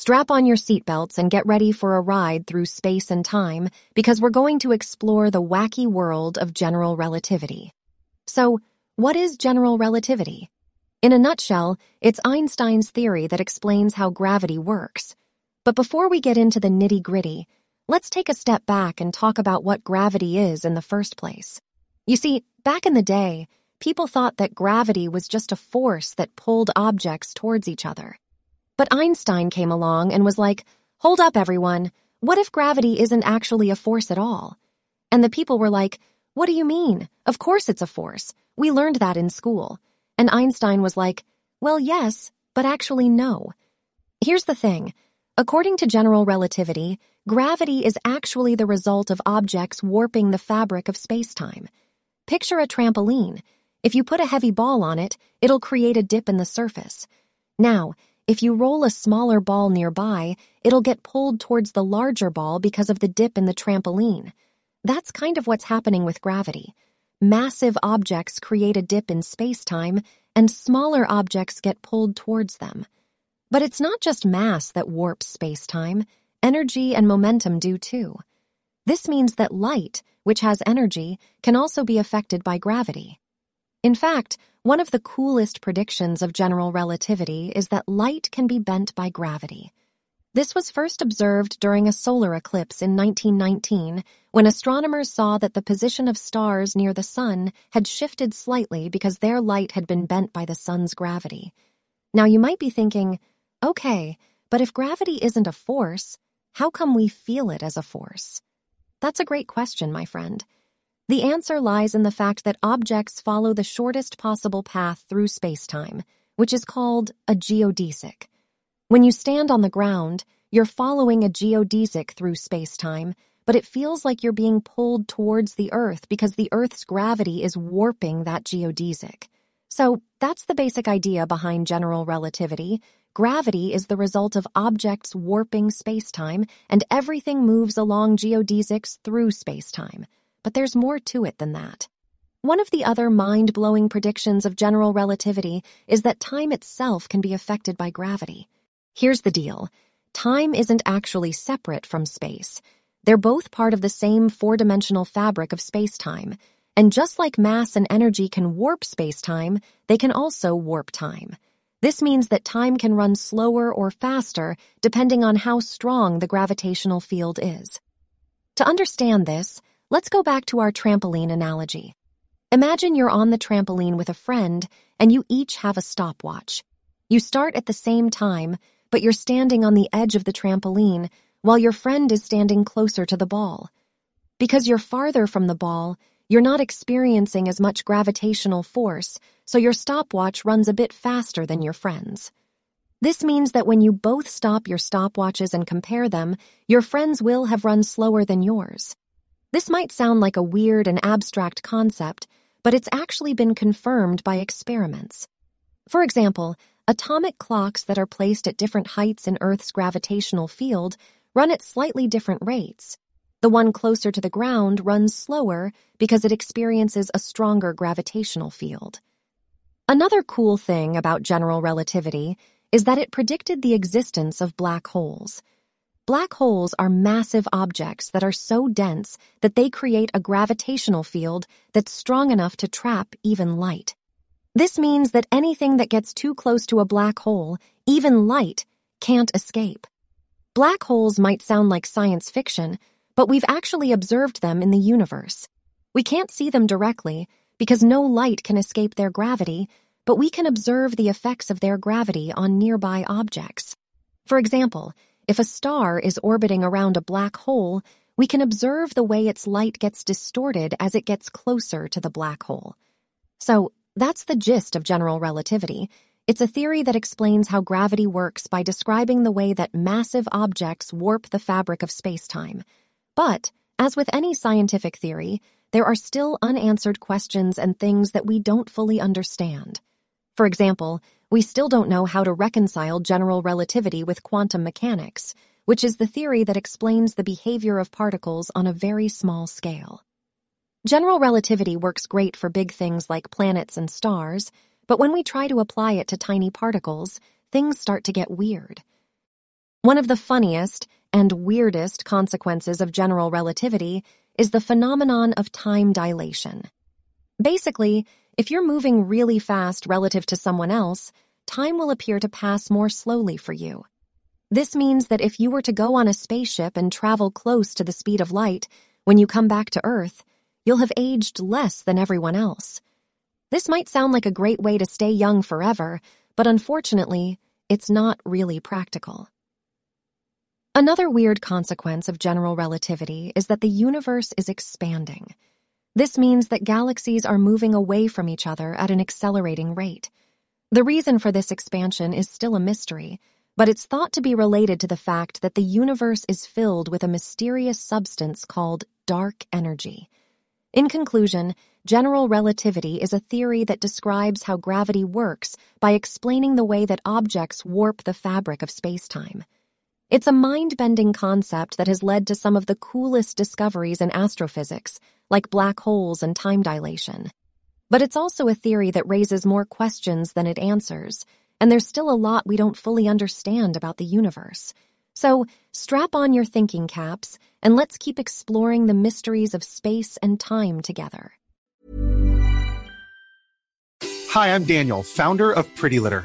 Strap on your seatbelts and get ready for a ride through space and time because we're going to explore the wacky world of general relativity. So, what is general relativity? In a nutshell, it's Einstein's theory that explains how gravity works. But before we get into the nitty gritty, let's take a step back and talk about what gravity is in the first place. You see, back in the day, people thought that gravity was just a force that pulled objects towards each other. But Einstein came along and was like, hold up, everyone. What if gravity isn't actually a force at all? And the people were like, what do you mean? Of course it's a force. We learned that in school. And Einstein was like, well, yes, but actually no. Here's the thing. According to general relativity, gravity is actually the result of objects warping the fabric of spacetime. Picture a trampoline. If you put a heavy ball on it, it'll create a dip in the surface. Now, if you roll a smaller ball nearby, it'll get pulled towards the larger ball because of the dip in the trampoline. That's kind of what's happening with gravity. Massive objects create a dip in spacetime, and smaller objects get pulled towards them. But it's not just mass that warps spacetime, energy and momentum do too. This means that light, which has energy, can also be affected by gravity. In fact, one of the coolest predictions of general relativity is that light can be bent by gravity. This was first observed during a solar eclipse in 1919 when astronomers saw that the position of stars near the sun had shifted slightly because their light had been bent by the sun's gravity. Now you might be thinking, okay, but if gravity isn't a force, how come we feel it as a force? That's a great question, my friend. The answer lies in the fact that objects follow the shortest possible path through spacetime, which is called a geodesic. When you stand on the ground, you're following a geodesic through spacetime, but it feels like you're being pulled towards the Earth because the Earth's gravity is warping that geodesic. So that's the basic idea behind general relativity. Gravity is the result of objects warping spacetime, and everything moves along geodesics through spacetime but there's more to it than that. One of the other mind blowing predictions of general relativity is that time itself can be affected by gravity. Here's the deal time isn't actually separate from space. They're both part of the same four dimensional fabric of space time. And just like mass and energy can warp space time, they can also warp time. This means that time can run slower or faster depending on how strong the gravitational field is. To understand this, Let's go back to our trampoline analogy. Imagine you're on the trampoline with a friend and you each have a stopwatch. You start at the same time, but you're standing on the edge of the trampoline while your friend is standing closer to the ball. Because you're farther from the ball, you're not experiencing as much gravitational force, so your stopwatch runs a bit faster than your friend's. This means that when you both stop your stopwatches and compare them, your friend's will have run slower than yours. This might sound like a weird and abstract concept, but it's actually been confirmed by experiments. For example, atomic clocks that are placed at different heights in Earth's gravitational field run at slightly different rates. The one closer to the ground runs slower because it experiences a stronger gravitational field. Another cool thing about general relativity is that it predicted the existence of black holes. Black holes are massive objects that are so dense that they create a gravitational field that's strong enough to trap even light. This means that anything that gets too close to a black hole, even light, can't escape. Black holes might sound like science fiction, but we've actually observed them in the universe. We can't see them directly because no light can escape their gravity, but we can observe the effects of their gravity on nearby objects. For example, if a star is orbiting around a black hole, we can observe the way its light gets distorted as it gets closer to the black hole. So, that's the gist of general relativity. It's a theory that explains how gravity works by describing the way that massive objects warp the fabric of spacetime. But, as with any scientific theory, there are still unanswered questions and things that we don't fully understand. For example, we still don't know how to reconcile general relativity with quantum mechanics, which is the theory that explains the behavior of particles on a very small scale. General relativity works great for big things like planets and stars, but when we try to apply it to tiny particles, things start to get weird. One of the funniest and weirdest consequences of general relativity is the phenomenon of time dilation. Basically, if you're moving really fast relative to someone else, time will appear to pass more slowly for you. This means that if you were to go on a spaceship and travel close to the speed of light, when you come back to Earth, you'll have aged less than everyone else. This might sound like a great way to stay young forever, but unfortunately, it's not really practical. Another weird consequence of general relativity is that the universe is expanding. This means that galaxies are moving away from each other at an accelerating rate. The reason for this expansion is still a mystery, but it's thought to be related to the fact that the universe is filled with a mysterious substance called dark energy. In conclusion, general relativity is a theory that describes how gravity works by explaining the way that objects warp the fabric of spacetime. It's a mind-bending concept that has led to some of the coolest discoveries in astrophysics, like black holes and time dilation. But it's also a theory that raises more questions than it answers, and there's still a lot we don't fully understand about the universe. So strap on your thinking caps and let's keep exploring the mysteries of space and time together. Hi, I'm Daniel, founder of Pretty Litter.